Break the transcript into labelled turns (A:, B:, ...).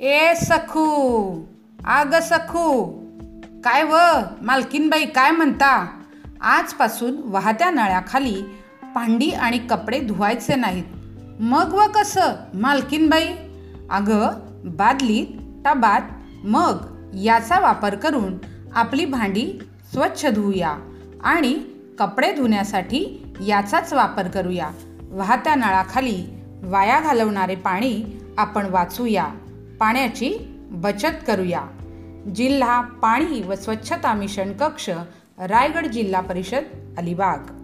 A: ए सखू आग सखू काय व? मालकीनबाई काय म्हणता? आजपासून वाहत्या नळ्याखाली भांडी आणि कपडे धुवायचे नाहीत. मग व कसं मालकीनबाई? अगं बादलीत टबात मग याचा वापर करून आपली भांडी स्वच्छ धुवूया आणि कपडे धुण्यासाठी याचाच वापर करूया. वाहत्या नळाखाली वाया घालवणारे पाणी आपण वाचूया. पाण्याची बचत करूया. जिल्हा पाणी व स्वच्छता मिशन कक्ष रायगड जिल्हा परिषद अलिबाग.